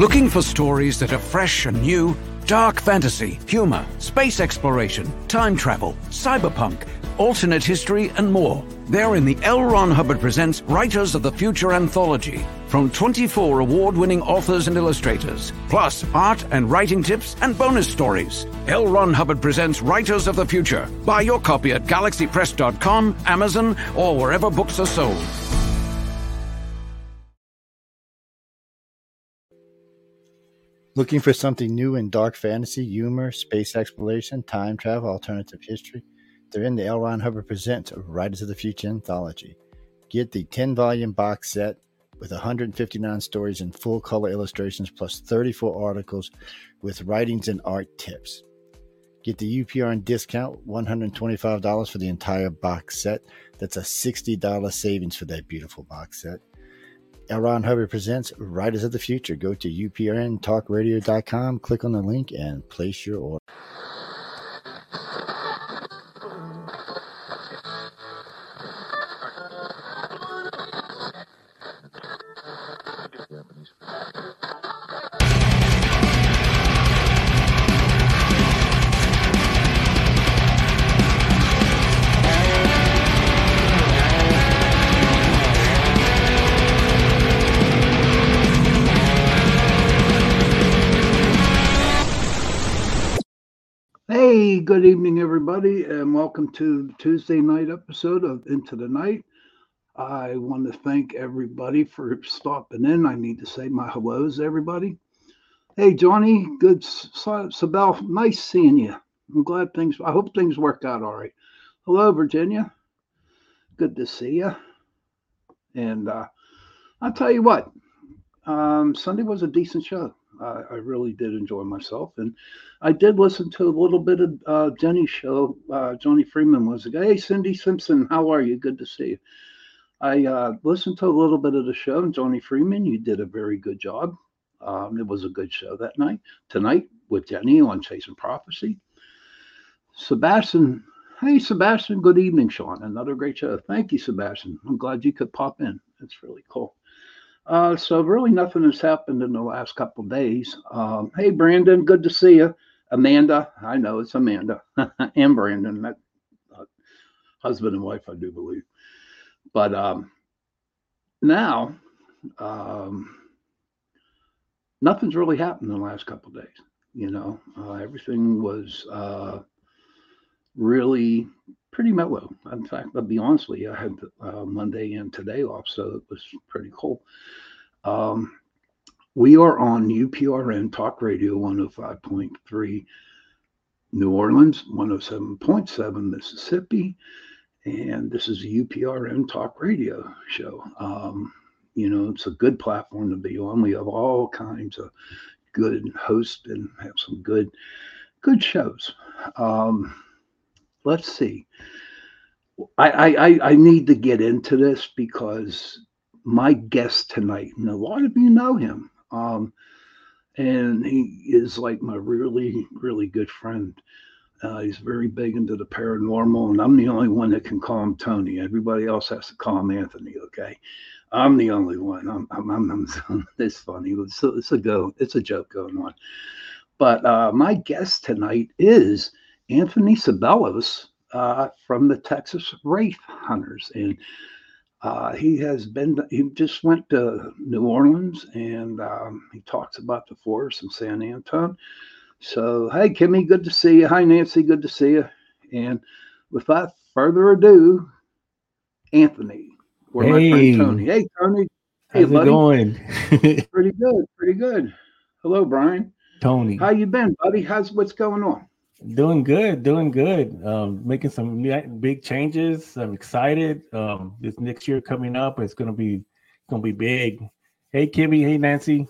Looking for stories that are fresh and new? Dark fantasy, humor, space exploration, time travel, cyberpunk, alternate history, and more. They're in the L. Ron Hubbard Presents Writers of the Future anthology from 24 award winning authors and illustrators, plus art and writing tips and bonus stories. L. Ron Hubbard Presents Writers of the Future. Buy your copy at galaxypress.com, Amazon, or wherever books are sold. Looking for something new in dark fantasy, humor, space exploration, time travel, alternative history? They're in the L. Ron Hubbard Presents Writers of the Future anthology. Get the 10 volume box set with 159 stories and full color illustrations, plus 34 articles with writings and art tips. Get the UPR UPRN discount, $125 for the entire box set. That's a $60 savings for that beautiful box set. L. Ron Hubbard presents Writers of the Future. Go to uprntalkradio.com, click on the link, and place your order. Good evening, everybody, and welcome to Tuesday night episode of Into the Night. I want to thank everybody for stopping in. I need to say my hellos, everybody. Hey, Johnny, good, Sabel, nice seeing you. I'm glad things, I hope things work out all right. Hello, Virginia. Good to see you. And uh, I'll tell you what, um, Sunday was a decent show. I, I really did enjoy myself. And I did listen to a little bit of uh, Jenny's show. Uh, Johnny Freeman was the guy. Hey, Cindy Simpson, how are you? Good to see you. I uh, listened to a little bit of the show, and Johnny Freeman, you did a very good job. Um, it was a good show that night. Tonight with Jenny on Chasing Prophecy. Sebastian, hey, Sebastian, good evening, Sean. Another great show. Thank you, Sebastian. I'm glad you could pop in. It's really cool. Uh, so really nothing has happened in the last couple days. Um, hey, Brandon, good to see you. Amanda, I know it's Amanda and Brandon, that uh, husband and wife, I do believe. But um, now, um, nothing's really happened in the last couple days. You know, uh, everything was uh, really pretty mellow. In fact, I'll be honest with you, I had uh, Monday and today off, so it was pretty cool. Um, we are on UPRN Talk Radio 105.3 New Orleans, 107.7 Mississippi, and this is a UPRN Talk Radio show. Um, you know, it's a good platform to be on. We have all kinds of good hosts and have some good, good shows. Um, let's see. I, I I need to get into this because my guest tonight, and a lot of you know him, um, and he is like my really really good friend. Uh, he's very big into the paranormal, and I'm the only one that can call him Tony. Everybody else has to call him Anthony. Okay, I'm the only one. I'm, I'm, I'm, I'm it's funny. It's a, it's a go. It's a joke going on. But uh, my guest tonight is Anthony Ceballos uh, from the Texas Wraith Hunters, and uh, he has been. He just went to New Orleans, and um, he talks about the forest in San Antonio. So, hey, Kimmy, good to see you. Hi, Nancy, good to see you. And without further ado, Anthony, or hey. my friend Tony. Hey, Tony. Hey, How's buddy. it going? pretty good. Pretty good. Hello, Brian. Tony. How you been, buddy? How's what's going on? Doing good, doing good. Um, making some big changes. I'm excited. Um, this next year coming up, it's gonna be gonna be big. Hey, Kimmy. Hey, Nancy.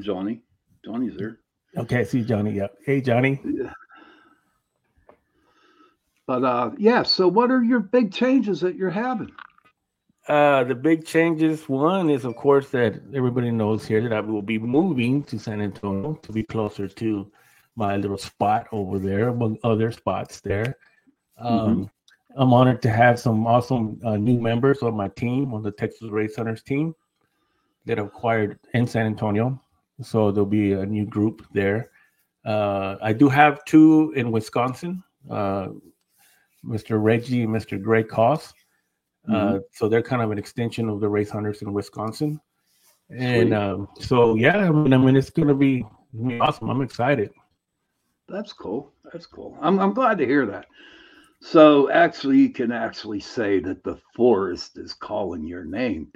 Johnny. Johnny's there. Okay, I see Johnny. Yep. Hey, Johnny. Yeah. But uh, yeah. So, what are your big changes that you're having? Uh, the big changes. One is, of course, that everybody knows here that I will be moving to San Antonio to be closer to my little spot over there, among other spots there. Um, mm-hmm. I'm honored to have some awesome uh, new members on my team, on the Texas Wraith Hunters team. that acquired in San Antonio. So there'll be a new group there. Uh, I do have two in Wisconsin, uh, Mr. Reggie and Mr. Greg Koss. Uh, mm-hmm. so they're kind of an extension of the Wraith Hunters in Wisconsin. And um, so, yeah, I mean, I mean, it's going to be awesome. I'm excited. That's cool. That's cool. I'm, I'm glad to hear that. So actually, you can actually say that the forest is calling your name.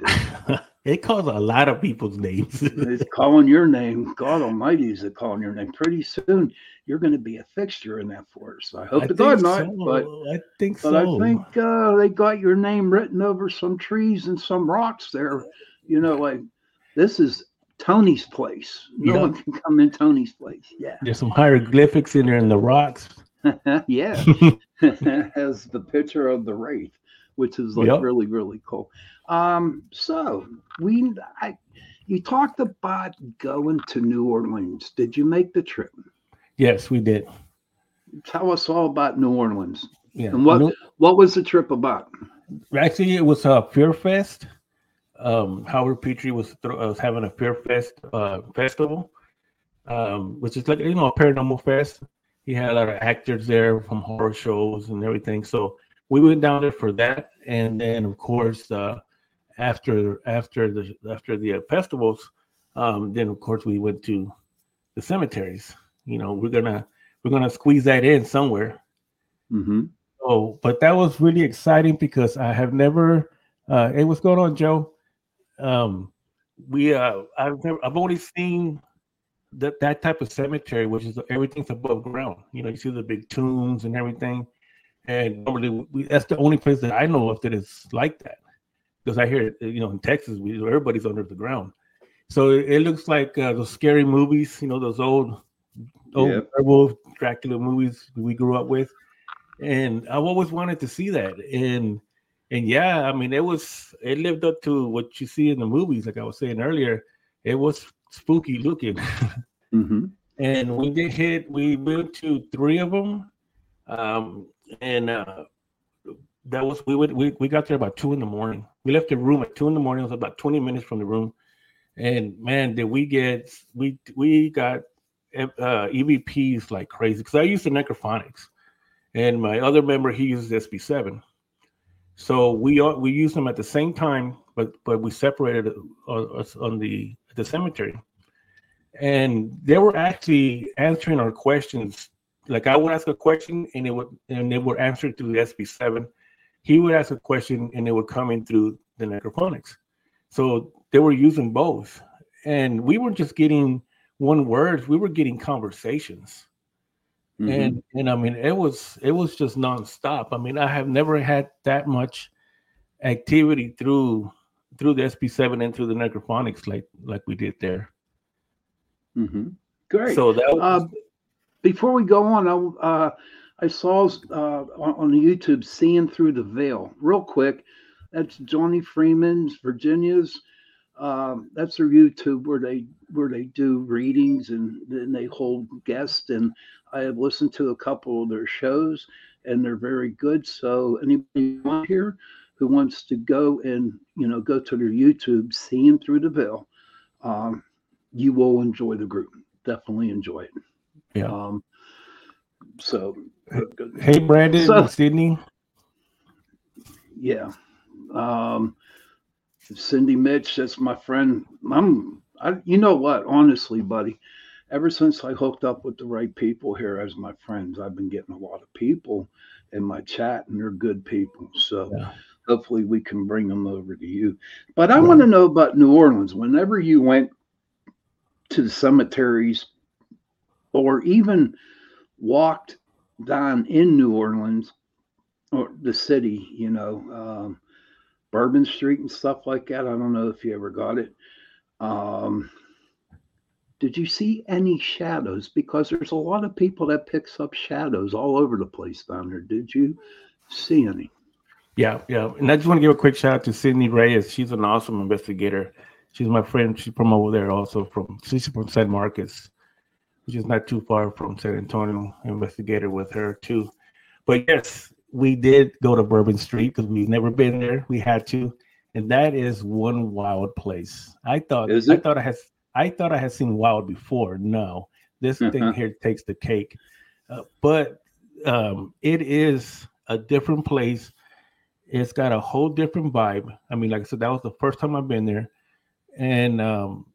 it calls a lot of people's names. it's calling your name. God Almighty is it calling your name. Pretty soon, you're going to be a fixture in that forest. I hope I to God not, but I think but so. I think uh, they got your name written over some trees and some rocks there. You know, like this is Tony's place. No yep. one can come in Tony's place. Yeah. There's some hieroglyphics in there in the rocks. yeah. has the picture of the wraith, which is like yep. really, really cool. Um, so we I you talked about going to New Orleans. Did you make the trip? Yes, we did. Tell us all about New Orleans. Yeah. And what New- what was the trip about? Actually, it was a Fear Fest um, Howard Petrie was, th- was having a Fear Fest uh, festival, um, which is like you know a paranormal fest. He had a lot of actors there from horror shows and everything. So we went down there for that, and then of course uh, after after the after the festivals, um, then of course we went to the cemeteries. You know, we're gonna we're gonna squeeze that in somewhere. Mm-hmm. Oh, but that was really exciting because I have never. Uh, hey, what's going on, Joe? Um, we uh, I've never, I've only seen that that type of cemetery, which is everything's above ground. You know, you see the big tombs and everything, and normally we, that's the only place that I know of that is like that. Because I hear, you know, in Texas, we, everybody's under the ground, so it, it looks like uh, those scary movies. You know, those old, old werewolf Dracula movies we grew up with, and I've always wanted to see that. And and yeah, I mean, it was it lived up to what you see in the movies. Like I was saying earlier, it was spooky looking. mm-hmm. And we did hit. We went to three of them, um, and uh, that was we would we, we got there about two in the morning. We left the room at two in the morning. It was about twenty minutes from the room, and man, did we get we we got uh, EVPs like crazy because I used the Necrophonics, and my other member he uses SB7 so we are, we use them at the same time, but but we separated uh, us on the the cemetery, and they were actually answering our questions. Like I would ask a question, and it would and they would answer through the SB7. He would ask a question, and it would come in through the necrophonics. So they were using both, and we were just getting one words. We were getting conversations. Mm-hmm. And and I mean it was it was just nonstop. I mean, I have never had that much activity through through the SB7 and through the necrophonics like like we did there. Mm-hmm. Great. So that was, uh, before we go on, I uh, I saw uh, on, on YouTube "Seeing Through the Veil" real quick. That's Johnny Freeman's Virginia's. Um, that's their YouTube where they where they do readings and then they hold guests and I have listened to a couple of their shows and they're very good. So anybody here who wants to go and you know go to their YouTube, seeing through the veil, um, you will enjoy the group. Definitely enjoy it. Yeah. Um, so hey, Brandon, so, Sydney. Yeah. Um, Cindy Mitch, that's my friend. I'm, I, you know what? Honestly, buddy, ever since I hooked up with the right people here as my friends, I've been getting a lot of people in my chat, and they're good people. So yeah. hopefully we can bring them over to you. But I want to know about New Orleans. Whenever you went to the cemeteries, or even walked down in New Orleans or the city, you know, um, Bourbon Street and stuff like that. I don't know if you ever got it. Um, did you see any shadows? Because there's a lot of people that picks up shadows all over the place down there. Did you see any? Yeah, yeah. And I just want to give a quick shout out to Sydney Reyes. She's an awesome investigator. She's my friend. She's from over there also from she's from San Marcos, which is not too far from San Antonio. Investigator with her too. But yes, we did go to Bourbon Street because we've never been there. We had to. and that is one wild place. I thought Is I thought I had I thought I had seen wild before. No, this Uh-huh. thing here takes the cake. Uh, but um, it is a different place. It's got a whole different vibe. I mean, like I said, that was the first time I've been there, and um,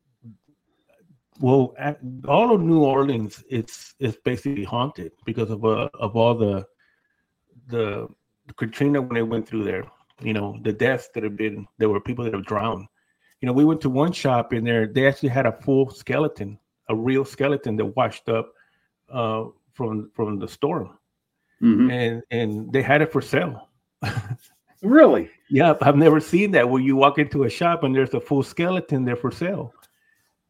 well, at, all of New Orleans, it's it's basically haunted because of uh, of all the the Katrina when they went through there. You know, the deaths that have been there were people that have drowned. You know, we went to one shop in there. They actually had a full skeleton, a real skeleton that washed up uh, from from the storm, Mhm. and and they had it for sale. Really? Yeah, I've never seen that where you walk into a shop and there's a full skeleton there for sale.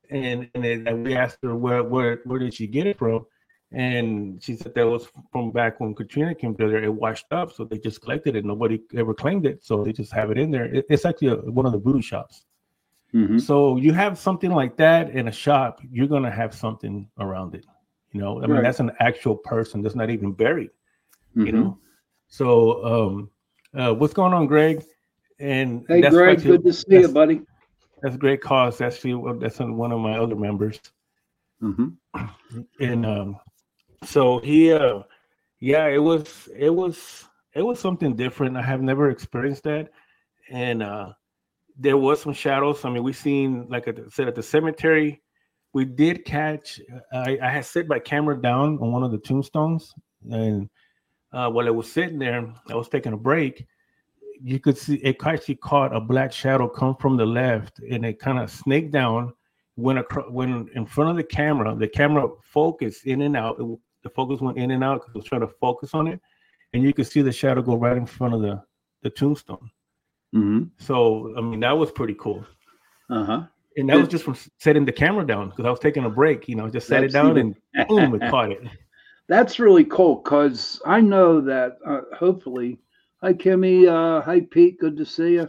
And and then and we asked her where where where did she get it from, and she said that was from back when Katrina came to there. It washed up, so they just collected it. Nobody ever claimed it, so they just have it in there. It- it's actually a, one of the voodoo shops. Mhm. So you have something like that in a shop, you're gonna have something around it. You know, I mean that's an actual person that's not even buried Mhm. you know. So, um, uh, what's going on, Greg? And Hey, that's Greg, good to see you, that's, buddy. that's a great cause. Well, that's one of my other members, hmm and um, so he, uh, yeah, it was, it was, it was something different. I have never experienced that, and uh, there was some shadows. I mean, we seen, like I said, at the cemetery, we did catch. I, I had set my camera down on one of the tombstones, and uh, while I was sitting there, I was taking a break. You could see it actually caught a black shadow come from the left, and it kind of snaked down. Went across, went in front of the camera. The camera focused in and out. It- the focus went in and out because it was trying to focus on it, and you could see the shadow go right in front of the the tombstone. Hmm So I mean, that was pretty cool. Uh huh. And that was just from setting the camera down because I was taking a break. You know, just set it down and boom, it caught it. That's really cool because I know that uh, hopefully, hi Kimmy, uh, hi Pete, good to see you.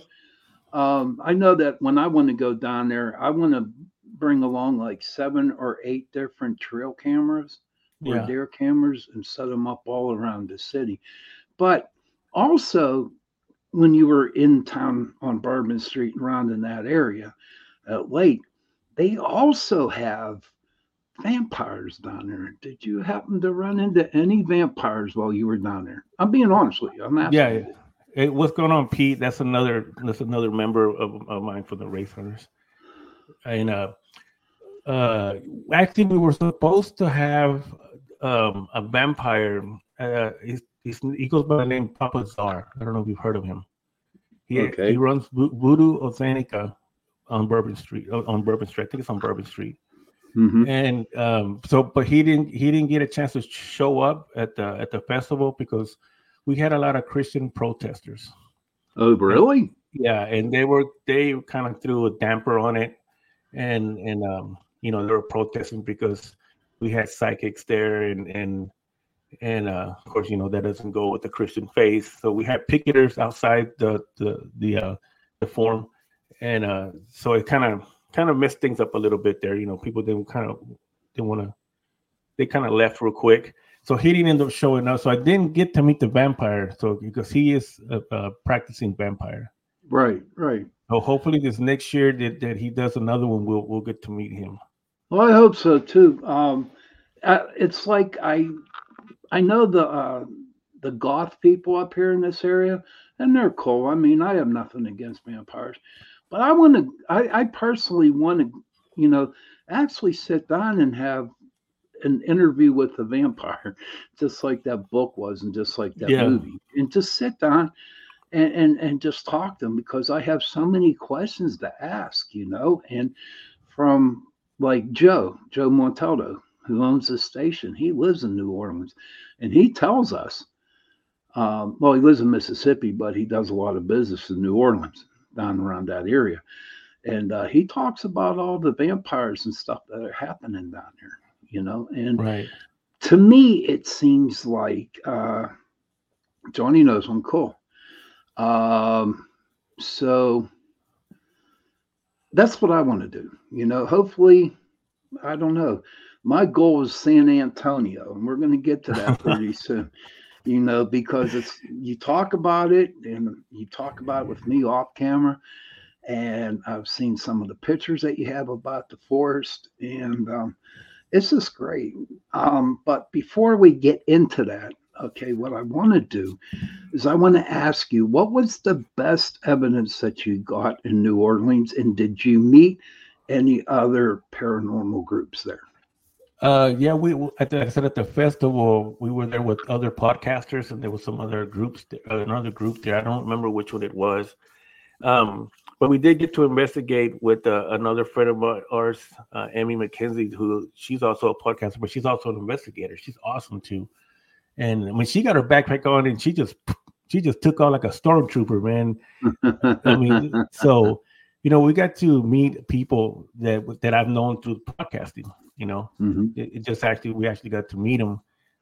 Um, I know that when I want to go down there, I want to bring along like seven or eight different trail cameras or Yeah. deer cameras and set them up all around the city. But also, when you were in town on Bourbon Street and around in that area at late, they also have vampires down there. Did you happen to run into any vampires while you were down there? I'm being honest with you. I'm asking. Yeah. Hey, what's going on, Pete? That's another that's another member of, of mine for the Wraith Hunters. And uh uh actually we were supposed to have um a vampire uh he's, he's, he goes by the name Papa Czar. I don't know if you've heard of him. He, Okay. he runs Voodoo Authentica on Bourbon Street uh, on Bourbon Street. I think it's on Bourbon Street Mhm. and um so but he didn't he didn't get a chance to show up at the at the festival because we had a lot of christian protesters Oh, really? yeah and they were they kind of threw a damper on it and and um you know they were protesting because we had psychics there and and and uh of course you know that doesn't go with the christian faith. So we had picketers outside the the the uh the forum. And uh so it kind of kind of messed things up a little bit there. You know people didn't kind of didn't want to they kind of left real quick. So he didn't end up showing up. So i didn't get to meet the vampire. So because he is a, a practicing vampire. Right, right. so hopefully this next year that, that he does another one we'll we'll get to meet him. Well, I hope so too. Um, uh, it's like I, I know the uh, the goth people up here in this area, and they're cool. I mean, I have nothing against vampires, but I want to. I, I personally want to, you know, actually sit down and have an interview with the vampire, just like that book was, and just like that Yeah. movie, and just sit down. And, and and just talk to them because I have so many questions to ask, you know, and from like Joe, Joe Montaldo, who owns this station. He lives in New Orleans, and he tells us. Um, well, he lives in Mississippi, but he does a lot of business in New Orleans, down around that area, and uh, he talks about all the vampires and stuff that are happening down there. You know, and right to me, it seems like uh, Johnny knows one cool. Um, so that's what I want to do. You know, hopefully, I don't know. My goal is San Antonio, and we're going to get to that pretty soon. you know, because it's you talk about it and you talk about it with me off camera, and I've seen some of the pictures that you have about the forest, and um, it's just great. Um, but before we get into that, okay, what I want to do is I want to ask you, what was the best evidence that you got in New Orleans, and did you meet any other paranormal groups there? Uh, yeah, we at the, I said at the festival we were there with other podcasters, and there was some other groups, uh, another group there. I don't remember which one it was, um, but we did get to investigate with uh, another friend of ours, uh, Amy McKenzie, who she's also a podcaster, but she's also an investigator. She's awesome too. And when she got her backpack on, and she just she just took on like a stormtrooper, man. I mean, so you know, we got to meet people that that I've known through podcasting you know mm-hmm. it, it, just actually we actually got to meet him.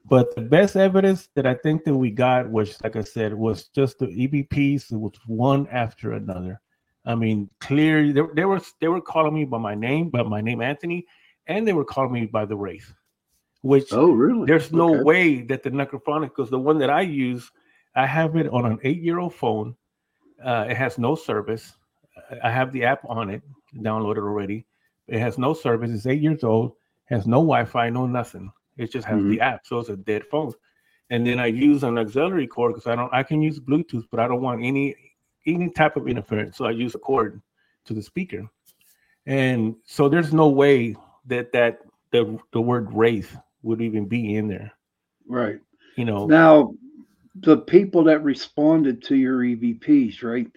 But the best evidence that i think that we got was like i said was just the evps it was one after another. I mean clear they, they were they were calling me by my name by my name anthony and they were calling me by the wraith which oh really? there's no okay. way that the necrophonic because the one that i use i have it on an eight year old phone. Uh, it has no service. I have the app on it downloaded already. It has no service. It's eight years old has no Wi-Fi, no nothing. It just has mm-hmm. the app, so it's a dead phone. And then I use an auxiliary cord because I don't. I can use Bluetooth, but I don't want any any type of interference. So I use a cord to the speaker, and so there's no way that that the the word wraith would even be in there. Right. You know. Now, the people that responded to your EVPs, right,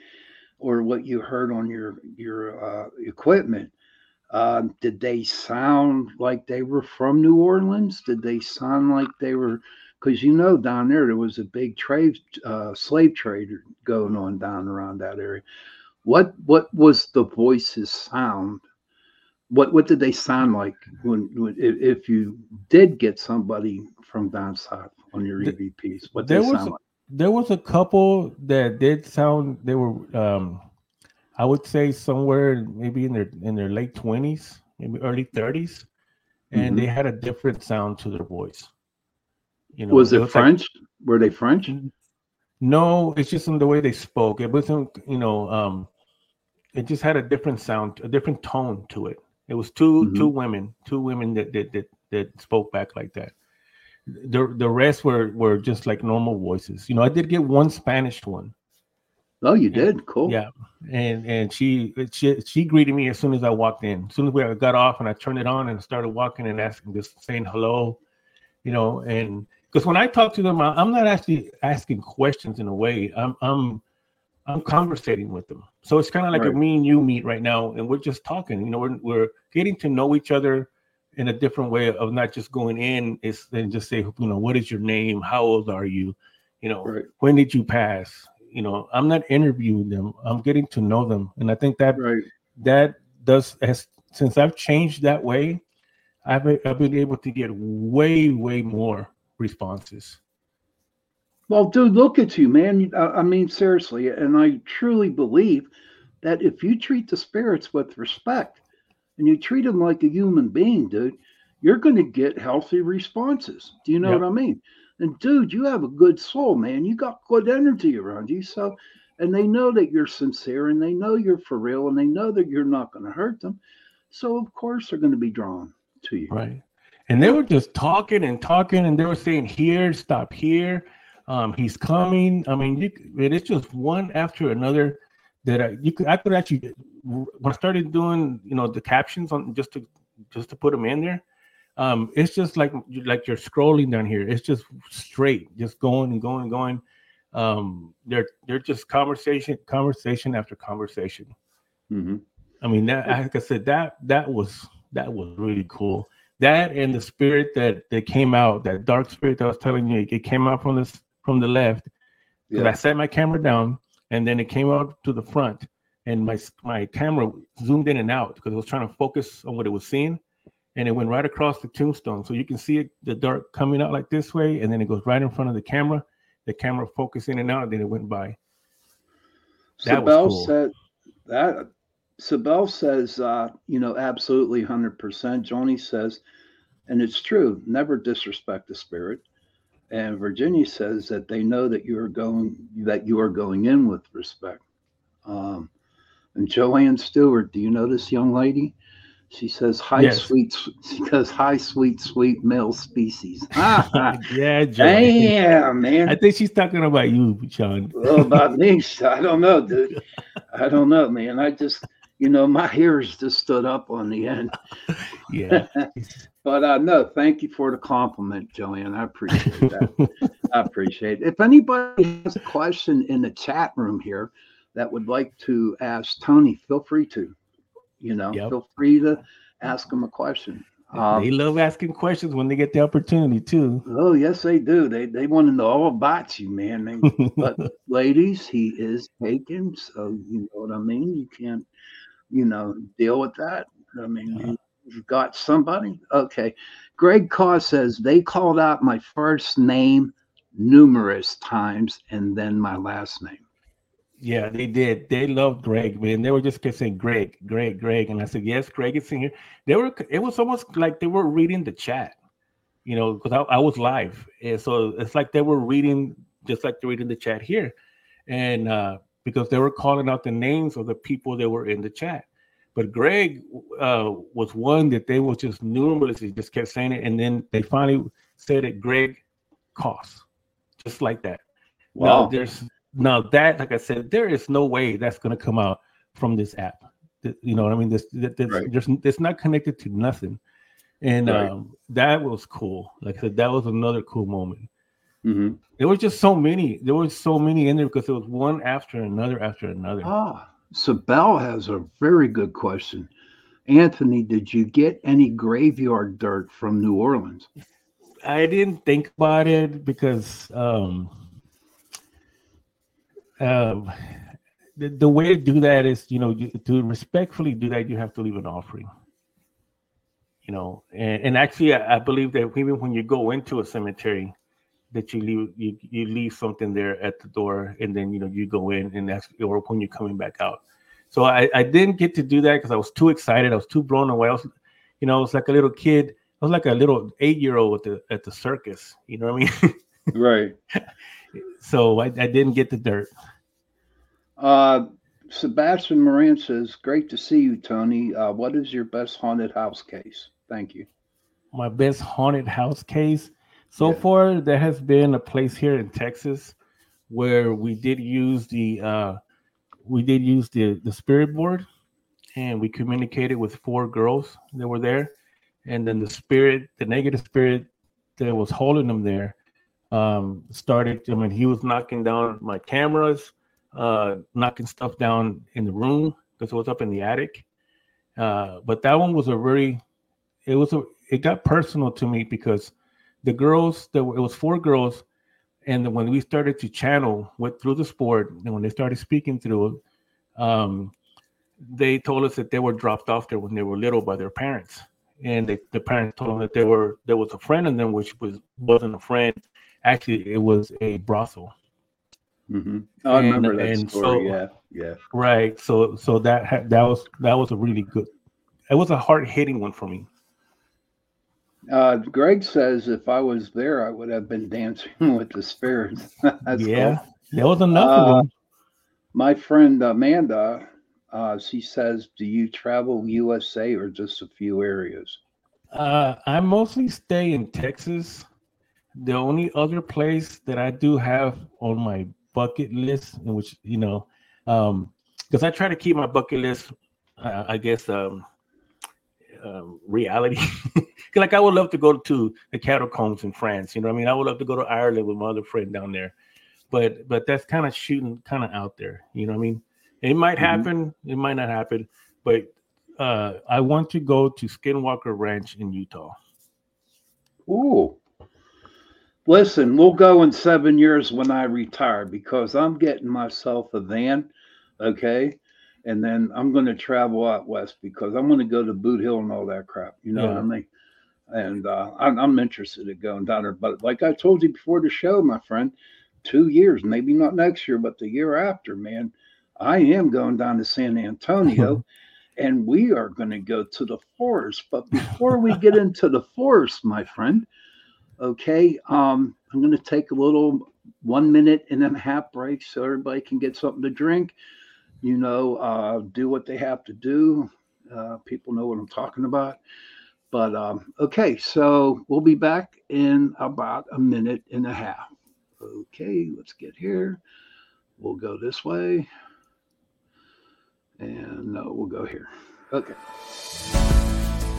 or what you heard on your your uh, equipment, um, did they sound like they were from New Orleans? Did they sound like they were? Because you know, down there there was a big trade, uh, slave trade going on down around that area. What what was the voices sound? What what did they sound like when, when if you did get somebody from down south on your EVPs? What there was a, like? there was a couple that did sound. They were um, I would say somewhere maybe in their in their late twenties, maybe early thirties, and mm-hmm. they had a different sound to their voice. You know, was it, it French? Like, Were they French? No, it's just in the way they spoke. It wasn't, you know, um, it just had a different sound, a different tone to it. It was 2 mm-hmm. two women, two women that, that that that spoke back like that. The the rest were were just like normal voices. You know, I did get one Spanish one Oh, you did? Cool. Yeah, and and she she she greeted me as soon as I walked in. As soon as we got off and I turned it on and started walking and asking, just saying hello, you know, and because when I talk to them, I'm not actually asking questions in a way. I'm I'm I'm conversating with them. So it's kind of like right. a me and you meet right now, and we're just talking. You know, we're we're getting to know each other in a different way of not just going in is and just say, you know, what is your name? How old are you? You know, right. when did you pass? You know i'm not interviewing them. I'm getting to know them. And i think that right. that does has since i've changed that way I've, I've been able to get way way more responses. Well dude look at you man. I mean seriously and i truly believe that if you treat the spirits with respect and you treat them like a human being dude you're going to get healthy responses. Do you know yep. what i mean and dude, you have a good soul, man. You got good energy around you. So, and they know that you're sincere and they know you're for real and they know that you're not going to hurt them. So, of course, they're going to be drawn to you. Right. And they were just talking and talking and they were saying, here, stop here. Um, he's coming. I mean, you, it's just one after another that I, you could, I could actually, when I started doing, you know, the captions on just to, just to put them in there, um, it's just like like you're scrolling down here. It's just straight, just going and going and going. Um, they're they're just conversation, conversation after conversation. Mm-hmm. I mean, that like I said, that that was that was really cool. That and the spirit that that came out, that dark spirit that I was telling you, it came out from this from the left. Because yeah. I set my camera down, and then it came out to the front, and my my camera zoomed in and out because I was trying to focus on what it was seeing and it went right across the tombstone. So you can see it, the dark coming out like this way, and then it goes right in front of the camera. The camera focused in and out, and then it went by. That Sabel cool. said that. Sabel says, uh, you know, absolutely 100%. Johnny says, and it's true, never disrespect the spirit. And Virginia says that they know that you are going that you are going in with respect. Um, and Joanne Stewart, do you know this young lady? She says, "Hi, Yes. sweet." She goes, "Hi, sweet, sweet male species." Ah, yeah, Joe. Damn, man. I think she's talking about you, Sean. well, about me, I don't know, dude. I don't know, man. I just, you know, my hairs just stood up on the end. Yeah. But uh, no, thank you for the compliment, Joanne. I appreciate that. I appreciate it. If anybody has a question in the chat room here that would like to ask Tony, feel free to. You know, Yep. feel free to ask him a question. Um, they love asking questions when they get the opportunity too. oh, yes, they do. They they want to know all about you, man. They, but ladies, he is taken, so you know what I mean. You can't, you know, deal with that. I mean, you, you've got somebody. Okay, Greg Carr says they called out my first name numerous times and then my last name. Yeah, they did. They loved Greg, man. They were just kissing Greg, Greg, Greg, and I said, "Yes, Greg is in here." They were. It was almost like they were reading the chat, you know, because I, I was live, and so it's like they were reading, just like they're reading the chat here, and uh, because they were calling out the names of the people that were in the chat. But Greg uh, was one that they was just numerous. He just kept saying it, and then they finally said it. Greg Koss, just like that. Now, there's now that, like I said, there is no way that's going to come out from this app. You know what I mean? This, that, that's, Right. there's, it's not connected to nothing, and Right. um, that was cool. Like I said, that was another cool moment. Mhm. There was just so many. There was so many in there because it was one after another after another. Ah, Sabel has a very good question. Anthony, did you get any graveyard dirt from New Orleans? I didn't think about it because um, um, the, the way to do that is, you know, you, to respectfully do that, you have to leave an offering. You know, and, and actually, I, I believe that even when you go into a cemetery, that you leave you, you leave something there at the door, and then you know you go in and that's or when you're coming back out. So I, I didn't get to do that because I was too excited. I was too blown away. I was, you know, I was like a little kid. I was like a little eight year old at the at the circus. You know what I mean? Right. So I, I didn't get the dirt. Uh, Sebastian Moran says, "Great to see you, Tony. Uh, what is your best haunted house case? Thank you." My best haunted house case so Yeah. far, there has been a place here in Texas where we did use the uh, we did use the the spirit board, and we communicated with four girls that were there, and then the spirit, the negative spirit that was holding them there, um, started. I mean, he was knocking down my cameras, uh, knocking stuff down in the room because it was up in the attic. Uh, but that one was a very, it was a, it got personal to me because the girls, there were, it was four girls, and when we started to channel went through the sport, and when they started speaking through um, they told us that they were dropped off there when they were little by their parents, and they, the parents told them that there were there was a friend in them, which was wasn't a friend. Actually, it was a brothel. hmm I And- remember that and story. so- yeah, yeah. Right. So so that ha- that was that was a really good. It was a hard hitting one for me. Uh, Greg says, "If I was there, I would have been dancing with the spirits." That's yeah, cool. there was another Uh, one. My friend Amanda, uh, she says, "Do you travel USA or just a few areas?" Uh, I mostly stay in Texas. The only other place that I do have on my bucket list, in which you know, um, because I try to keep my bucket list, uh, I guess, um, um, reality. like I would love to go to the catacombs in France. You know, what I mean, I would love to go to Ireland with my other friend down there, but but that's kind of shooting kind of out there. You know, what I mean, it might Mhm. happen, it might not happen, but uh, I want to go to Skinwalker Ranch in Utah. Ooh. Listen, we'll go in seven years when I retire because I'm getting myself a van, okay? And then I'm going to travel out west because I'm going to go to Boot Hill and all that crap. You know what I mean? And uh, I'm, I'm interested in going down there. But like I told you before the show, my friend, two years, maybe not next year, but the year after, man, I am going down to San Antonio. and we are going to go to the forest. But before we get into the forest, my friend, Okay, um, I'm going to take a little one minute and then a half break so everybody can get something to drink. You know, uh, do what they have to do. Uh, people know what I'm talking about. But um, okay, so we'll be back in about a minute and a half. Okay, let's get here. We'll go this way. And no, we'll go here. Okay.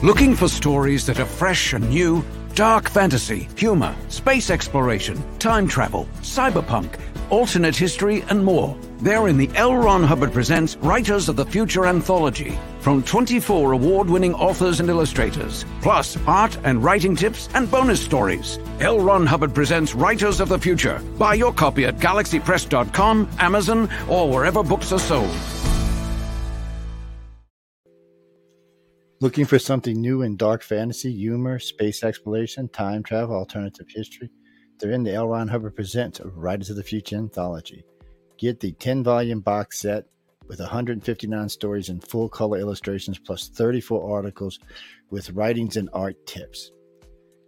Looking for stories that are fresh and new? Dark fantasy, humor, space exploration, time travel, cyberpunk, alternate history, and more. They're in the L. Ron Hubbard Presents Writers of the Future anthology from 24 award winning authors and illustrators, plus art and writing tips and bonus stories. L. Ron Hubbard Presents Writers of the Future. Buy your copy at galaxypress.com, Amazon, or wherever books are sold. Looking for something new in dark fantasy, humor, space exploration, time travel, alternative history? They're in the L. Ron Hubbard Presents Writers of the Future anthology. Get the 10 volume box set with 159 stories and full color illustrations, plus 34 articles with writings and art tips.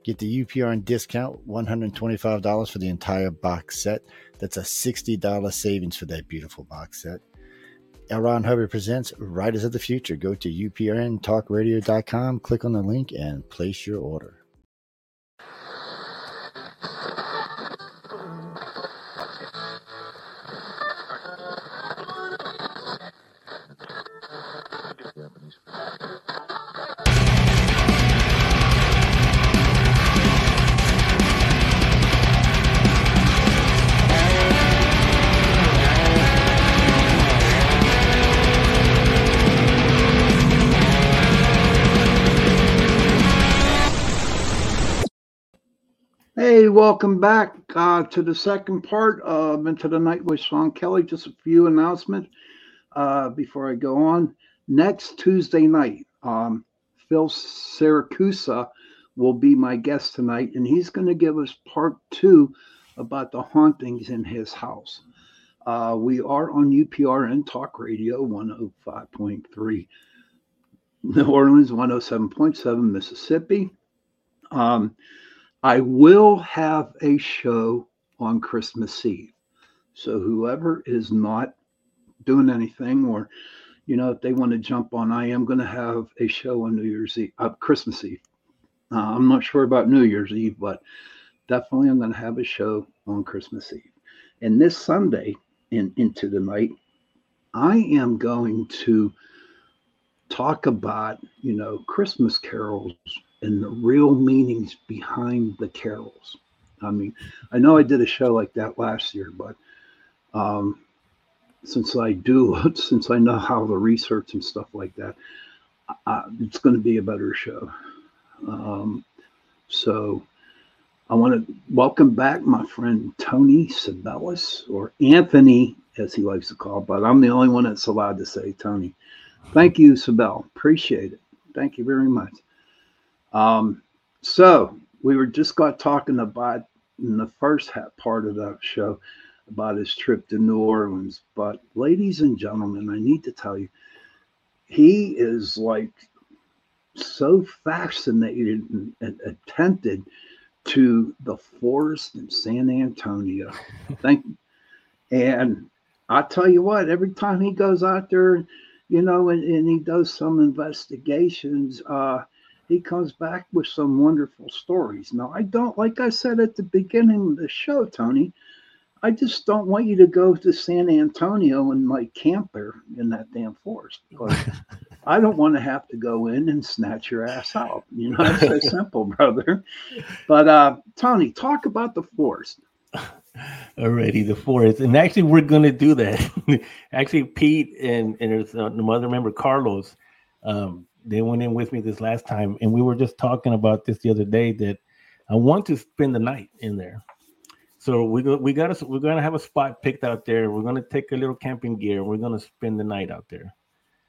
Get the UPRN discount, $125 for the entire box set. That's a $60 savings for that beautiful box set. L. Ron Hubbard presents Writers of the Future. Go to uprntalkradio.com, click on the link, and place your order. Hey, welcome back uh, to the second part of Into the Night with Sean Kelly. Just a few announcements uh, before I go on. Next Tuesday night, um, Phil Siracusa will be my guest tonight, and he's going to give us part two about the hauntings in his house. Uh, we are on UPRN Talk Radio 105.3 New Orleans, 107.7 Mississippi. Um, I will have a show on Christmas Eve. So whoever is not doing anything or you know if they want to jump on I am going to have a show on New Year's Eve, uh, Christmas Eve. Uh, I'm not sure about New Year's Eve, but definitely I'm going to have a show on Christmas Eve. And this Sunday in into the night, I am going to talk about, you know, Christmas carols and the real meanings behind the carols. I mean, I know I did a show like that last year, but um, since I do, since I know how to research and stuff like that, uh, it's going to be a better show. Um, so I want to welcome back my friend Tony Ceballos, or Anthony, as he likes to call, but I'm the only one that's allowed to say Tony. Thank you, Sabel. Appreciate it. Thank you very much. Um, so we were just got talking about in the first part of the show about his trip to New Orleans. But ladies and gentlemen, I need to tell you, he is like so fascinated and, and to the forest in San Antonio. Thank and I tell you what, every time he goes out there, you know, and, and he does some investigations, uh, he comes back with some wonderful stories. Now, I don't, like I said at the beginning of the show, Tony, I just don't want you to go to San Antonio and like camp there in that damn forest because I don't want to have to go in and snatch your ass out. You know, it's so simple, brother. But uh, Tony, talk about the forest. Already the forest, and actually, we're gonna do that. actually, Pete and and there's uh, the member Carlos. Um, they went in with me this last time, and we were just talking about this the other day that I want to spend the night in there. So we go, we got to we're gonna have a spot picked out there. We're gonna take a little camping gear. We're gonna spend the night out there.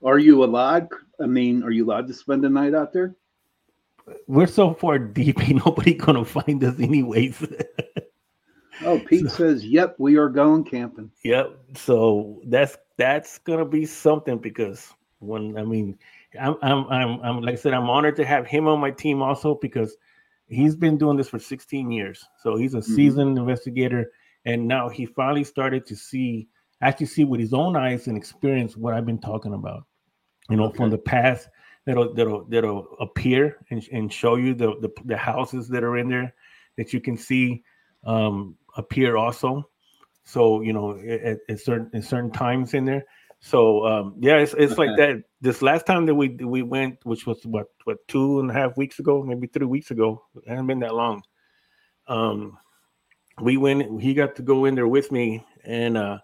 Are you allowed? I mean, are you allowed to spend the night out there? We're so far deep, ain't nobody gonna find us anyways. oh, Pete so, says, "Yep, we are going camping." Yep. So that's that's gonna be something because when I mean I'm, I'm, I'm, I'm, like I said, I'm honored to have him on my team also because he's been doing this for 16 years. So he's a mm-hmm. seasoned investigator. And now he finally started to see, actually see with his own eyes and experience what I've been talking about. You know, okay. from the past that'll that'll that'll appear and, and show you the, the, the houses that are in there that you can see um appear also. So you know, at, at certain at certain times in there. So um, yeah, it's, it's okay. like that. This last time that we we went, which was what what two and a half weeks ago, maybe three weeks ago. It hasn't been that long. Um, we went. He got to go in there with me, and uh,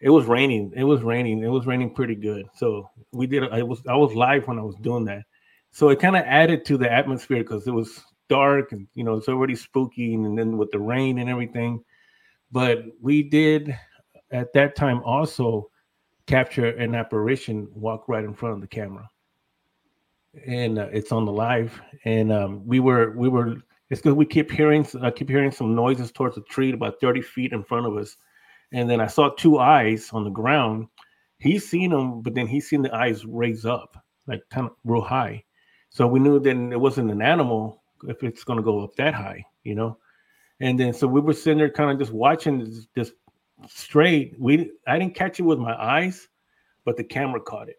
it was raining. It was raining. It was raining pretty good. So we did. I was I was live when I was doing that. So it kind of added to the atmosphere because it was dark and you know it's already spooky, and then with the rain and everything. But we did at that time also capture an apparition walk right in front of the camera. And uh, it's on the live. And um, we were we were it's because we keep hearing i keep hearing some noises towards the tree about 30 feet in front of us. And then i saw two eyes on the ground. He's seen them but then he's seen the eyes raise up like kind of real high. So we knew then it wasn't an animal if it's going to go up that high you know? And then so we were sitting there kind of just watching this, this straight. We I didn't catch it with my eyes, but the camera caught it.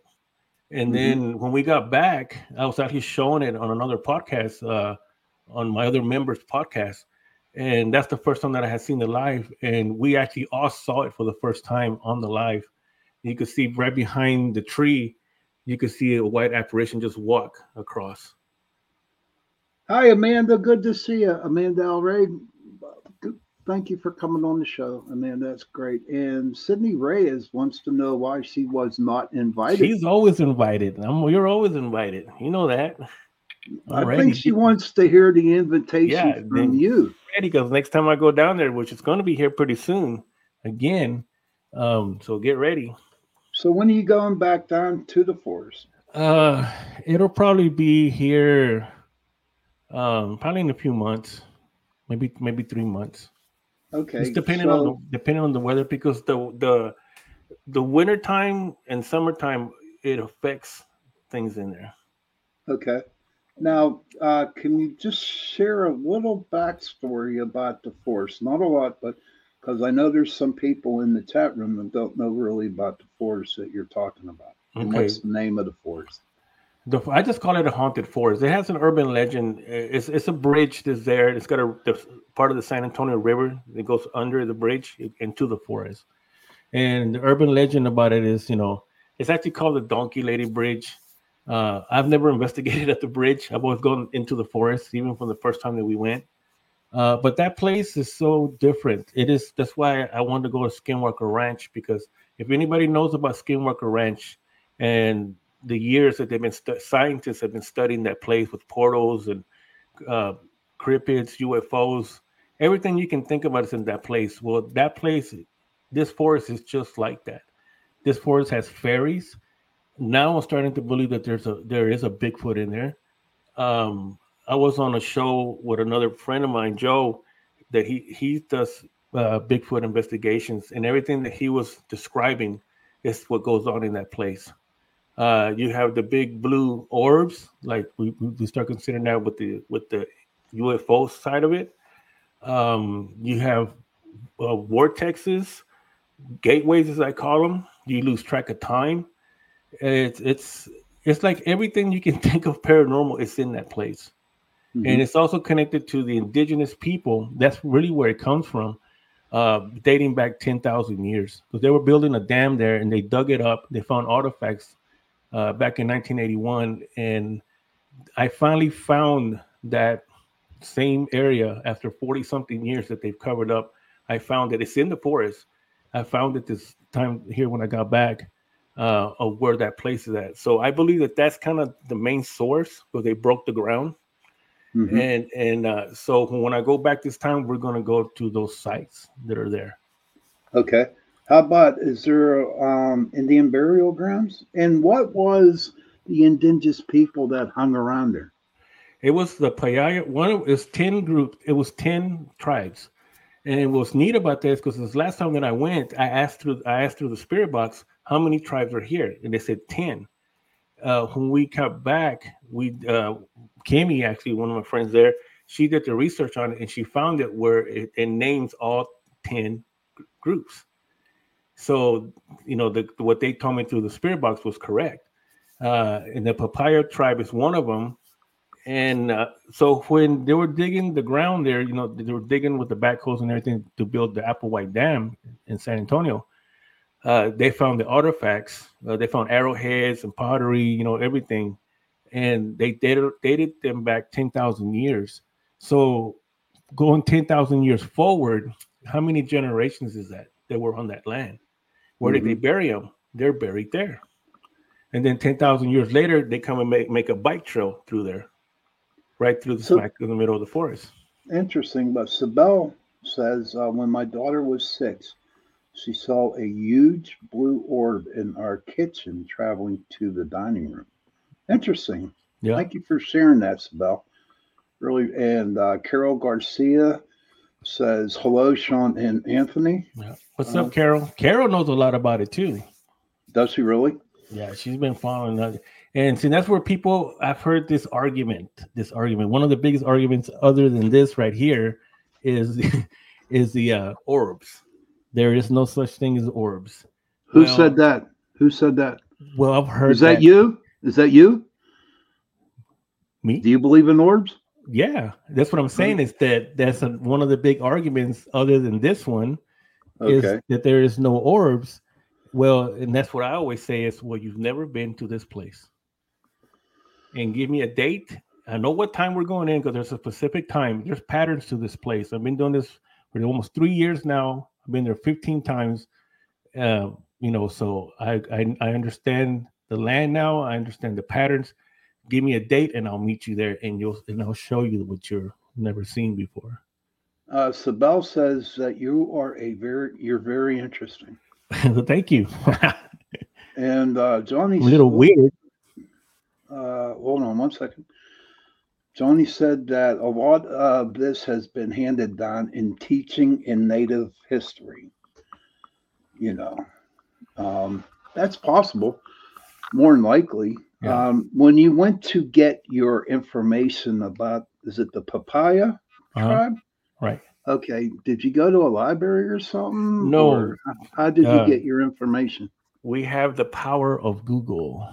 And mm-hmm. then when we got back, I was actually showing it on another podcast, uh, on my other members' podcast. And that's the first time that I had seen the live. And we actually all saw it for the first time on the live. You could see right behind the tree, you could see a white apparition just walk across. Hi, Amanda. Good to see you. Amanda Alray, thank you for coming on the show, Amanda. That's great. And Sydney Reyes wants to know why she was not invited. She's always invited. I'm, you're always invited. You know that. I think she wants to hear the invitation yeah, from you. Ready? Because next time I go down there, which is going to be here pretty soon, again. Um, so get ready. So when are you going back down to the forest? Uh, it'll probably be here. Um, probably in a few months, maybe maybe three months. Okay. It's depending so, on the depending on the weather because the the the winter time and summertime it affects things in there. Okay. Now, uh, can you just share a little backstory about the force? Not a lot, but because I know there's some people in the chat room that don't know really about the force that you're talking about. Okay. what's the name of the force? The, I just call it a haunted forest. It has an urban legend. It's it's a bridge that's there. It's got a the, part of the San Antonio River that goes under the bridge into the forest. And the urban legend about it is, you know, it's actually called the Donkey Lady Bridge. Uh, I've never investigated at the bridge. I've always gone into the forest, even from the first time that we went. Uh, but that place is so different. It is. That's why I wanted to go to Skinwalker Ranch because if anybody knows about Skinwalker Ranch and the years that they've been stu- scientists have been studying that place with portals and uh, cryptids, UFOs, everything you can think about is in that place. Well, that place, this forest is just like that. This forest has fairies. Now I'm starting to believe that there's a there is a Bigfoot in there. Um, I was on a show with another friend of mine, Joe, that he he does uh, Bigfoot investigations, and everything that he was describing is what goes on in that place. Uh, you have the big blue orbs, like we, we start considering that with the with the UFO side of it. Um, you have uh, vortexes, gateways, as I call them. You lose track of time. It's it's it's like everything you can think of paranormal is in that place, mm-hmm. and it's also connected to the indigenous people. That's really where it comes from, uh, dating back ten thousand years. Because they were building a dam there, and they dug it up. They found artifacts uh, back in 1981, and I finally found that same area after 40 something years that they've covered up. I found that it's in the forest. I found it this time here when I got back uh, of where that place is at. So I believe that that's kind of the main source where they broke the ground. Mm-hmm. And and uh, so when I go back this time, we're going to go to those sites that are there. Okay. How about is there um, Indian burial grounds? And what was the indigenous people that hung around there? It was the Payaya. One it was ten groups. It was ten tribes, and what's neat about this because this last time that I went, I asked through I asked through the spirit box how many tribes are here, and they said ten. Uh, when we got back, we uh, Kimmy actually one of my friends there, she did the research on it and she found it where it, it names all 10 groups. So, you know, the, what they told me through the spirit box was correct. Uh, and the Payaya tribe is one of them. And uh, so when they were digging the ground there, you know, they were digging with the backhoes and everything to build the Applewhite Dam in San Antonio. Uh, they found the artifacts. Uh, they found arrowheads and pottery, you know, everything, and they dated, dated them back ten thousand years. So, going ten thousand years forward, how many generations is that that were on that land? Where mm-hmm. did they mm-hmm. bury them? They're buried there. And then ten thousand years later, they come and make, make a bike trail through there, right through the so, smack in the middle of the forest. Interesting, but Sabel says uh, when my daughter was six she saw a huge blue orb in our kitchen traveling to the dining room. Interesting. Yeah. Thank you for sharing that, Sabel. Really, and uh, Carol Garcia says hello, Sean and Anthony. Yeah. What's uh, up, Carol? Carol knows a lot about it too. Does she really? Yeah, she's been following that. And see, that's where people I've heard this argument. This argument. One of the biggest arguments, other than this right here, is is the uh, orbs there is no such thing as orbs. Who well, said that? Who said that? Well, I've heard. Is that, that, you? Is that you? Me? Do you believe in orbs? Yeah, that's what I'm saying. Is that that's a, one of the big arguments, other than this one, okay. is that there is no orbs. Well, and that's what I always say is, well, you've never been to this place, and give me a date. I know what time we're going in because there's a specific time. There's patterns to this place. I've been doing this for almost three years now I've been there 15 times. Uh, you know, so I, I I understand the land now. I understand the patterns. Give me a date and I'll meet you there, and you'll and I'll show you what you're never seen before. Uh, Sabel says that you are a very you're very interesting. Thank you. and uh, Johnny, a little weird. Uh, hold on one second. Johnny said that a lot of this has been handed down in teaching in Native history. You know, um, that's possible, more than likely. Yeah. Um, when you went to get your information about, is it the Payaya uh-huh. tribe? Right. Okay. Did you go to a library or something? No. Or how did uh, you get your information? We have the power of Google.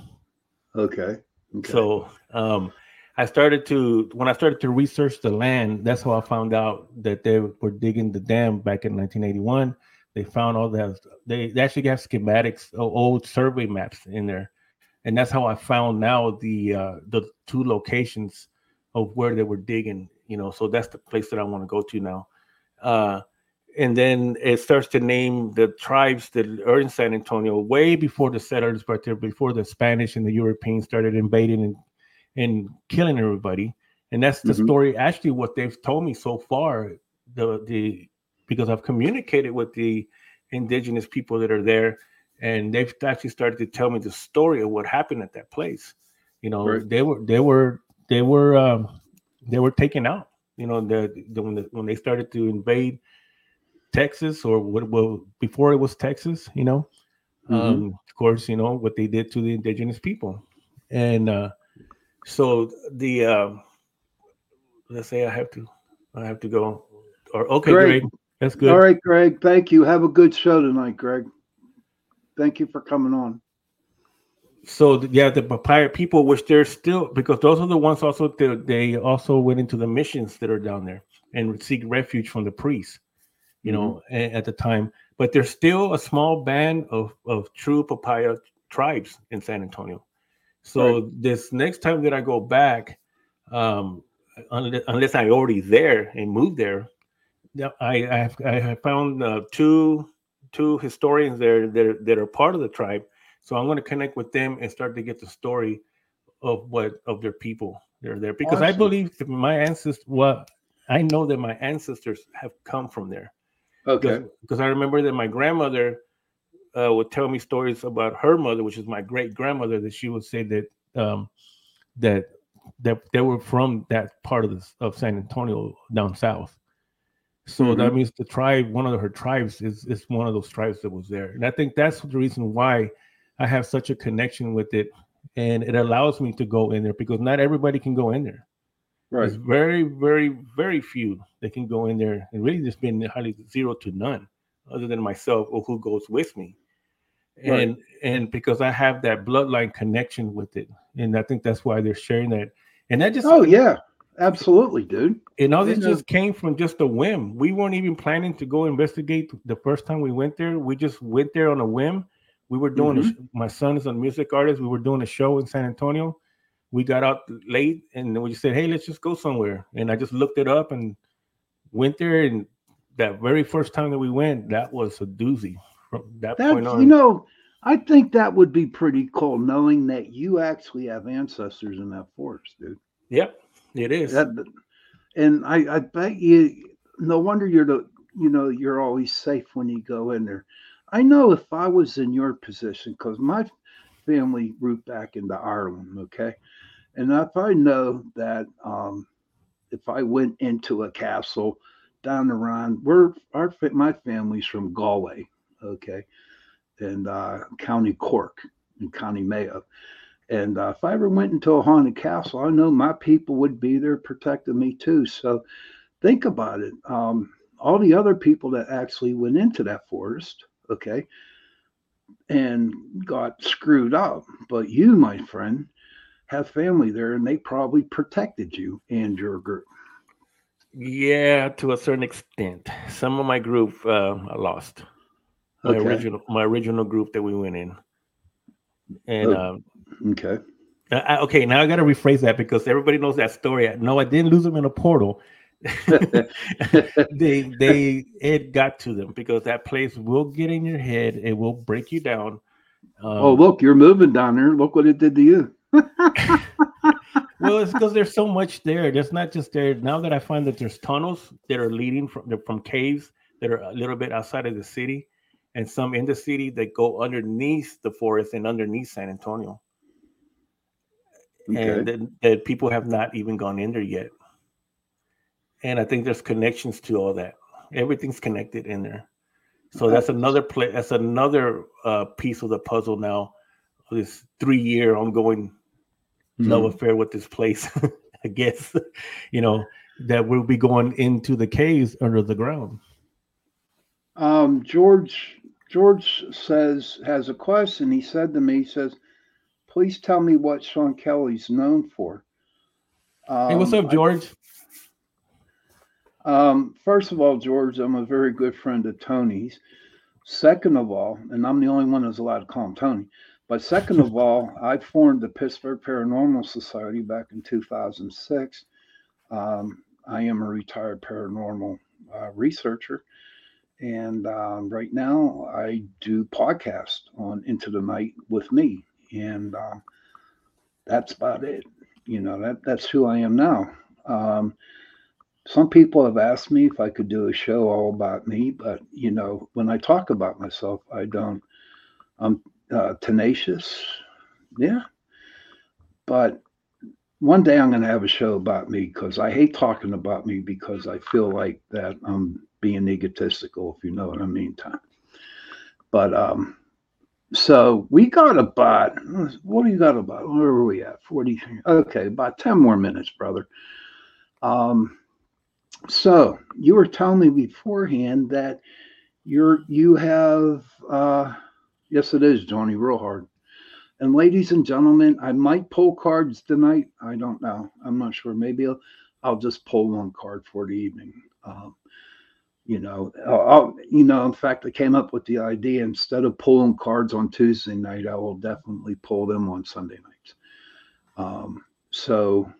Okay. okay. So, um, I started to when I started to research the land. That's how I found out that they were digging the dam back in 1981. They found all that. They, they actually got schematics, old survey maps in there, and that's how I found now the uh, the two locations of where they were digging. You know, so that's the place that I want to go to now. Uh, and then it starts to name the tribes that are in San Antonio way before the settlers, but before the Spanish and the Europeans started invading and and killing everybody. And that's the mm-hmm. story. Actually, what they've told me so far, the the because I've communicated with the indigenous people that are there, and they've actually started to tell me the story of what happened at that place. You know, right. they were they were they were um, they were taken out. You know, the, the, when the, when they started to invade Texas or what well before it was Texas, you know, mm-hmm. um, of course, you know what they did to the indigenous people, and uh, so the uh, let's say I have to I have to go. Or okay, Greg. Greg. That's good. All right, Greg. Thank you. Have a good show tonight, Greg. Thank you for coming on. So yeah, the Payaya people, which they're still because those are the ones also that they also went into the missions that are down there and seek refuge from the priests, you mm-hmm. know, at the time. But there's still a small band of of true Payaya tribes in San Antonio. So right. this next time that I go back, um, unless, unless I already there and moved there, I I have, I have found uh, two two historians there that, that are part of the tribe. So I'm going to connect with them and start to get the story of what of their people they're there because awesome. I believe that my ancestors. Well, I know that my ancestors have come from there. Okay. Because, I remember that my grandmother uh, would tell me stories about her mother, which is my great grandmother, that she would say that um, that that they were from that part of this, of San Antonio down south. So mm-hmm. that means the tribe, one of her tribes, is is one of those tribes that was there, and I think that's the reason why I have such a connection with it, and it allows me to go in there because not everybody can go in there. Right. There's very, very, very few that can go in there, and really just been hardly zero to none, other than myself or who goes with me. And and because I have that bloodline connection with it, and I think that's why they're sharing that. And that just Oh yeah, absolutely, dude. and all this just came from just a whim. We weren't even planning to go investigate the first time we went there. We just went there on a whim. We were doing a mm-hmm. sh- my son is a music artist. We were doing a show in San Antonio. We got out late and then we just said, Hey, let's just go somewhere. And I just looked it up and went there. And that very first time that we went, that was a doozy. From that, That point on, you know, I think that would be pretty cool, knowing that you actually have ancestors in that forest, dude. yep, it is. That, and I, I bet you, no wonder you're the, you know, you're always safe when you go in there. I know if I was in your position, because my family root back into Ireland, okay, and if I know that um, if I went into a castle down the Rhine, we're our my family's from Galway, okay, and uh, County Cork and County Mayo. And uh, if I ever went into a haunted castle, I know my people would be there protecting me too. So think about it. Um, all the other people that actually went into that forest, okay, and got screwed up, but you, my friend, have family there, and they probably protected you and your group. yeah, to a certain extent. Some of my group uh, I lost. My Okay. original my original group that we went in. And Oh. um Okay. I- okay, now I got to rephrase that because everybody knows that story. No, I didn't lose them in a portal. they they it got to them because that place will get in your head. It will break you down. Um, oh, look, you're moving down there. Look what it did to you. well, it's because there's so much there. There's not just there. Now that I find that there's tunnels that are leading from from caves that are a little bit outside of the city, and some in the city that go underneath the forest and underneath San Antonio. Okay. and that, that people have not even gone in there yet. And I think there's connections to all that. Everything's connected in there. So that's another play. That's another uh, piece of the puzzle now. This three-year ongoing love Mhm. affair with this place. I guess you know that we'll be going into the caves under the ground. Um, George George says has a question. He said to me, he says, "Please tell me what Sean Kelly's known for." hey, what's Um, up, George? Um, first of all, George, I'm a very good friend of Tony's. Second of all, and I'm the only one that's allowed to call him Tony. But second of all, I formed the Pittsburgh Paranormal Society back in 2006. Um, I am a retired paranormal uh, researcher, and um, right now I do podcast on Into the Night with me, and um, that's about it. You know that that's who I am now. Um, some people have asked me if I could do a show all about me, but you know, when I talk about myself, I don't. I'm uh, tenacious, yeah. But one day I'm going to have a show about me because I hate talking about me because I feel like that I'm being egotistical, if you know what I mean, Tom. But um, so we got about what do you got about? Where are we at? Forty. Okay, about ten more minutes, brother. Um, so you were telling me beforehand that you're you have uh yes it is Johnny real hard. And ladies and gentlemen, I might pull cards tonight. I don't know. I'm not sure. Maybe I'll, I'll just pull one card for the evening. Um, you know, I'll, you know. In fact, I came up with the idea instead of pulling cards on Tuesday night, I will definitely pull them on Sunday nights. Um, so,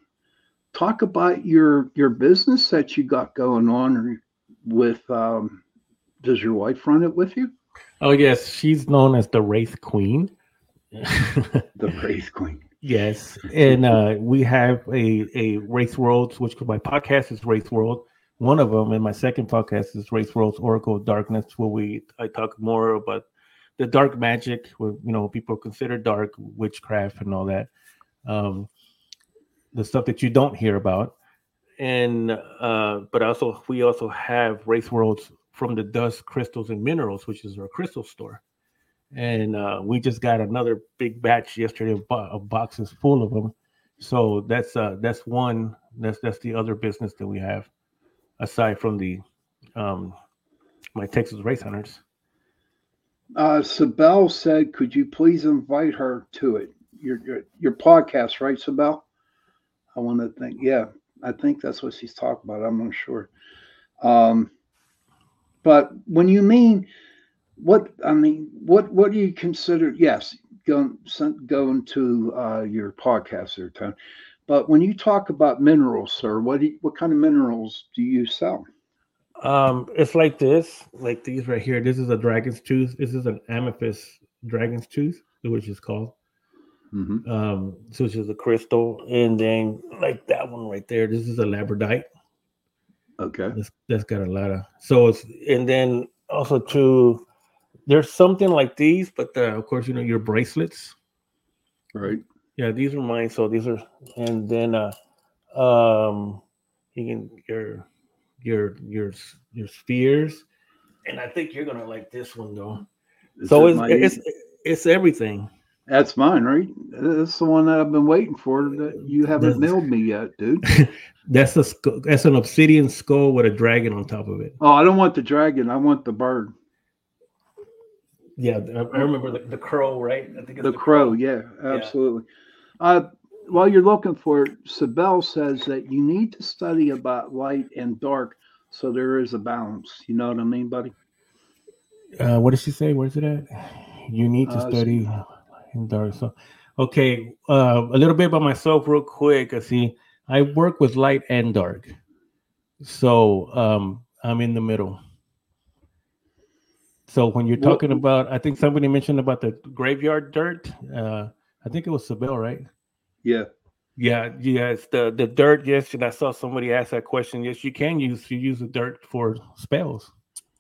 talk about your your business that you got going on with um does your wife run it with you Oh yes, she's known as the Wraith Queen. the wraith queen Yes, and uh, we have a a Wraith Worlds, which my podcast is Wraith World. One of them, in my second podcast is Wraith Worlds Oracle of Darkness, where we I talk more about the dark magic, where you know people consider dark witchcraft and all that, um, the stuff that you don't hear about. And uh, but also we also have Wraith Worlds from the Dust Crystals and Minerals, which is our crystal store. And uh, we just got another big batch yesterday of, bo- of boxes full of them So that's uh that's one that's that's the other business that we have aside from the um my Texas Wraith Hunters. Uh, Sabel said, "Could you please invite her to it? Your your, your podcast, right, Sabel? I want to think. Yeah, I think that's what she's talking about. I'm not sure. Um, but when you mean what I mean, what what do you consider? Yes, going going to uh, your podcast there, Tony. But when you talk about minerals, sir, what do you, what kind of minerals do you sell? Um, it's like this, like these right here. This is a dragon's tooth. This is an amethyst dragon's tooth, which is called. Mm-hmm. Um, so which is a crystal, and then like that one right there. This is a labradorite. Okay, that's, that's got a lot of so it's and then also too. There's something like these, but uh, of course you know your bracelets. Right. Yeah, these are mine. So these are, and then uh, um, you can your your your your spheres, and I think you're gonna like this one though. Is so it's, it's it's everything. That's mine, right? That's the one that I've been waiting for that you haven't mailed me yet, dude. that's a that's an obsidian skull with a dragon on top of it. Oh, I don't want the dragon. I want the bird. Yeah, I remember the, the crow, right? I think the, the crow, crow. Yeah, absolutely. Yeah. Uh, while you're looking for it, Sabel says that you need to study about light and dark so there is a balance. You know what I mean, buddy? Uh, what did she say? Where's it at? You need to uh, study in dark. So, okay, uh, a little bit about myself, real quick. I see I work with light and dark, so um, I'm in the middle. So when you're talking about, I think somebody mentioned about the graveyard dirt. Uh, I think it was Sabel, right? Yeah. Yeah, yes, the the dirt. Yes, and I saw somebody ask that question. Yes, you can use you use the dirt for spells.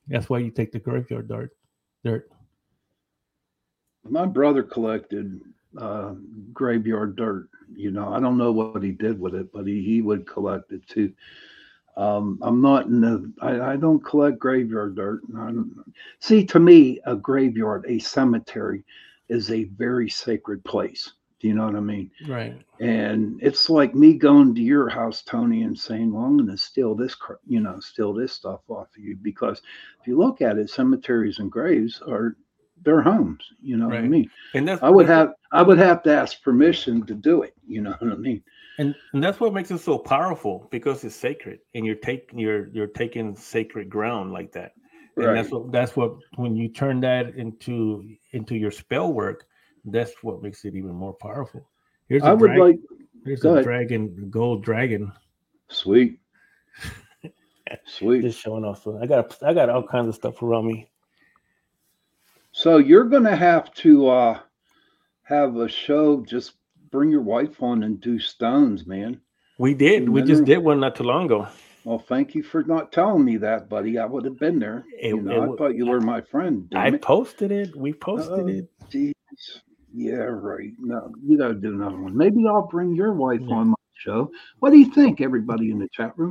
That's why you take the graveyard dirt. Dirt my brother collected uh, graveyard dirt. You know, I don't know what he did with it, but he, he would collect it too. Um, I'm not in the, I, I don't collect graveyard dirt. see, to me, a graveyard, a cemetery is a very sacred place. Do you know what I mean? Right. And it's like me going to your house, Tony, and saying, "Well, I'm going to steal this, you know, steal this stuff off of you." Because if you look at it, cemeteries and graves are their homes. You know right. what I mean? And that's, I would that's, have I would have to ask permission to do it. You know what I mean? And, and that's what makes it so powerful because it's sacred, and you're taking you're you're taking sacred ground like that. And right. that's what that's what when you turn that into into your spell work, that's what makes it even more powerful. Here's I would like here's a ahead. dragon, gold dragon. Sweet. Sweet. Just showing off. So I got I got all kinds of stuff around me. So you're going to have to uh, have a show. Just bring your wife on and do stones, man. We did. We just did one not too long ago. Well, thank you for not telling me that, buddy. I would have been there. It, you know, it, I thought you were my friend. I it. posted it. We posted oh, it. Geez. Yeah, right. No, you got to do another one. Maybe I'll bring your wife yeah. on my show. What do you think, everybody in the chat room?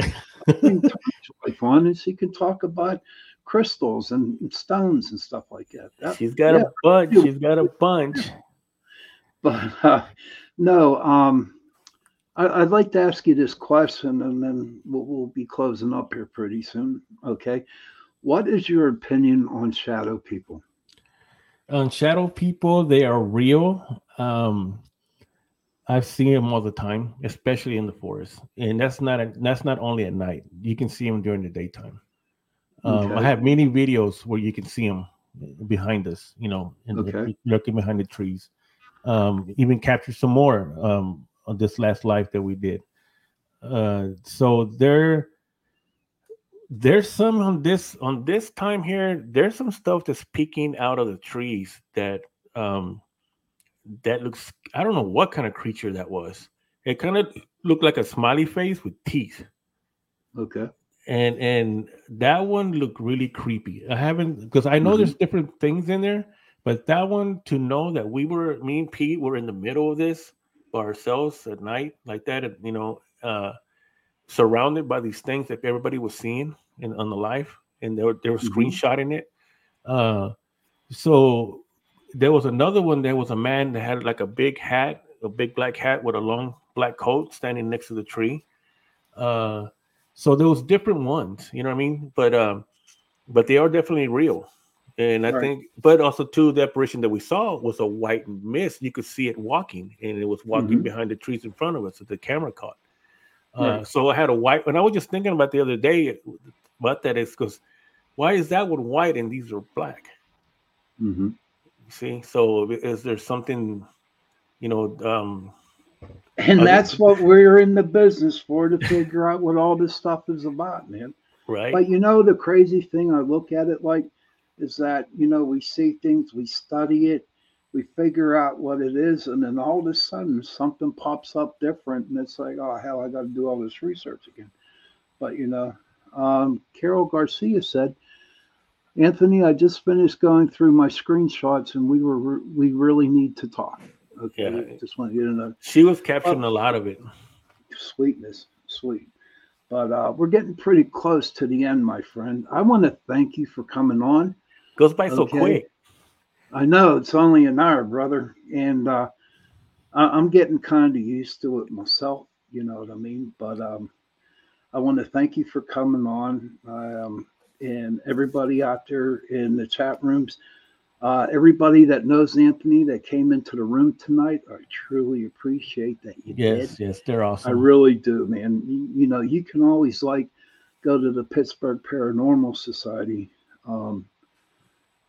bring wife on and she can talk about crystals and stones and stuff like that. that she's got yeah, a bunch. She's got a bunch. But uh, no, um, I, would like to ask you this question, and then we'll, we'll, be closing up here pretty soon. Okay, what is your opinion on shadow people? On shadow people, they are real. Um, I've seen them all the time, especially in the forest, and that's not a, that's not only at night. You can see them during the daytime. Um, okay. I have many videos where you can see them behind us, you know, and okay. lurking behind the trees. Um, even capture some more um, on this last live that we did. Uh, so there, there's some on this on this time here. There's some stuff that's peeking out of the trees that um, that looks. I don't know what kind of creature that was. It kind of looked like a smiley face with teeth. Okay and and that one looked really creepy. I haven't because I know mm-hmm. there's different things in there, but that one to know that we were me and Pete were in the middle of this by ourselves at night like that, you know, uh, surrounded by these things that everybody was seeing in on the live, and they were they were mm-hmm. screenshotting it. Uh, so there was another one. There was a man that had like a big hat, a big black hat with a long black coat standing next to the tree. Uh, so there was different ones, you know what I mean? But um, but they are definitely real. And I Right. think, but also too, the apparition that we saw was a white mist. You could see it walking, and it was walking Mhm. behind the trees in front of us that the camera caught. Uh, So I had a white, and I was just thinking about the other day about that is because why is that one white and these are black? hmm You see, so is there something, you know, um, And Other- that's what we're in the business for to figure out what all this stuff is about, man. right? But you know, the crazy thing I look at it like is that, you know, we see things, we study it, we figure out what it is, and then all of a sudden something pops up different, and it's like, oh, hell, I got to do all this research again. But, you know, um, Carol Garcia said, Anthony, I just finished going through my screenshots, and we were we really need to talk. Okay, Yeah. just want you to know she was capturing a lot of it. sweetness, sweet. But uh, we're getting pretty close to the end, my friend. I want to thank you for coming on. Goes by so quick. I know it's only an hour, brother, and uh, I- I'm getting kind of used to it myself. You know what I mean? But um, I want to thank you for coming on, um, and everybody out there in the chat rooms. Uh, everybody that knows Anthony that came into the room tonight, I truly appreciate that you did. Yes, yes, they're awesome. I really do, man. You, you know, you can always like go to the Pittsburgh Paranormal Society, um,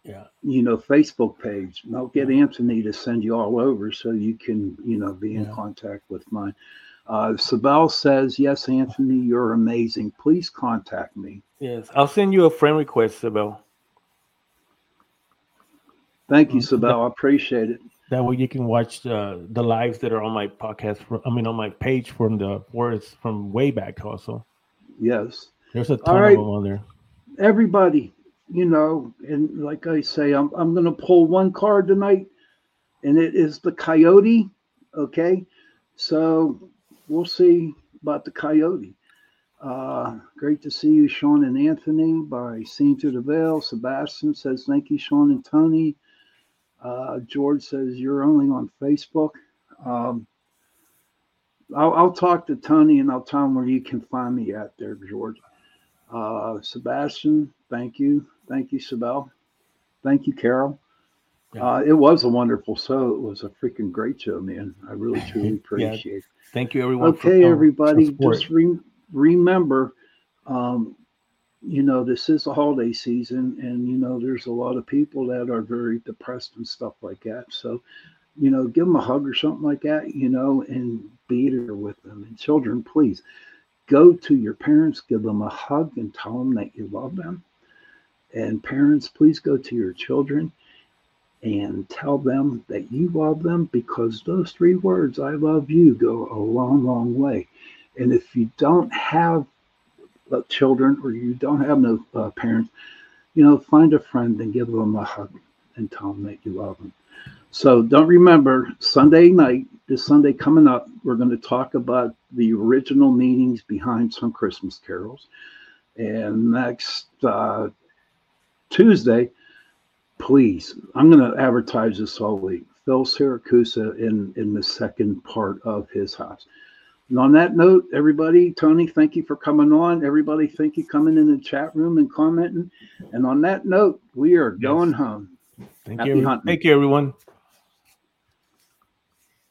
yeah, you know, Facebook page. And I'll get Anthony to send you all over so you can, you know, be in Yeah. contact with mine. Uh, Sabel says, Yes, Anthony, you're amazing. Please contact me. yes. I'll send you a friend request, Isabel. Thank you, Mhm. Sabel. I appreciate it. That way you can watch uh, the lives that are on my podcast. For, I mean, on my page from the words from way back. Also, Yes. there's a ton right. of them on there. everybody, you know, and like I say, I'm I'm gonna pull one card tonight, and it is the coyote. Okay, so we'll see about the coyote. Uh, great to see you, Sean and Anthony. By Seeing Through the Veil, Sebastian says thank you, Sean and Tony. Uh, George says you're only on Facebook. Um, I'll, I'll talk to Tony and I'll tell him where you can find me at there, George. Uh, Sebastian, thank you. Thank you, Sabel. Thank you, Carol. Yeah. Uh, it was a wonderful show. It was a freaking great show, man. I really, truly Yeah. appreciate it. Thank you, everyone. for Okay, com- everybody, just re- remember, um, you know, this is the holiday season, and, you know, there's a lot of people that are very depressed and stuff like that. So, you know, give them a hug or something like that, you know, and be there with them. And children, please go to your parents, give them a hug, and tell them that you love them. And parents, please go to your children and tell them that you love them because those three words, I love you, go a long, long way. And if you don't have uh, children or you don't have no uh, parents, you know, find a friend and give them a hug and tell them that you love them. So don't remember Sunday night, this Sunday coming up, we're going to talk about the original meanings behind some Christmas carols. And next uh, Tuesday, please, I'm going to advertise this all week. Phil Siracusa in, in the second part of his house. And on that note, everybody, Tony, thank you for coming on. Everybody, thank you coming in the chat room and commenting. And on that note, we are going home. Thank Happy you. hunting. Thank you, everyone.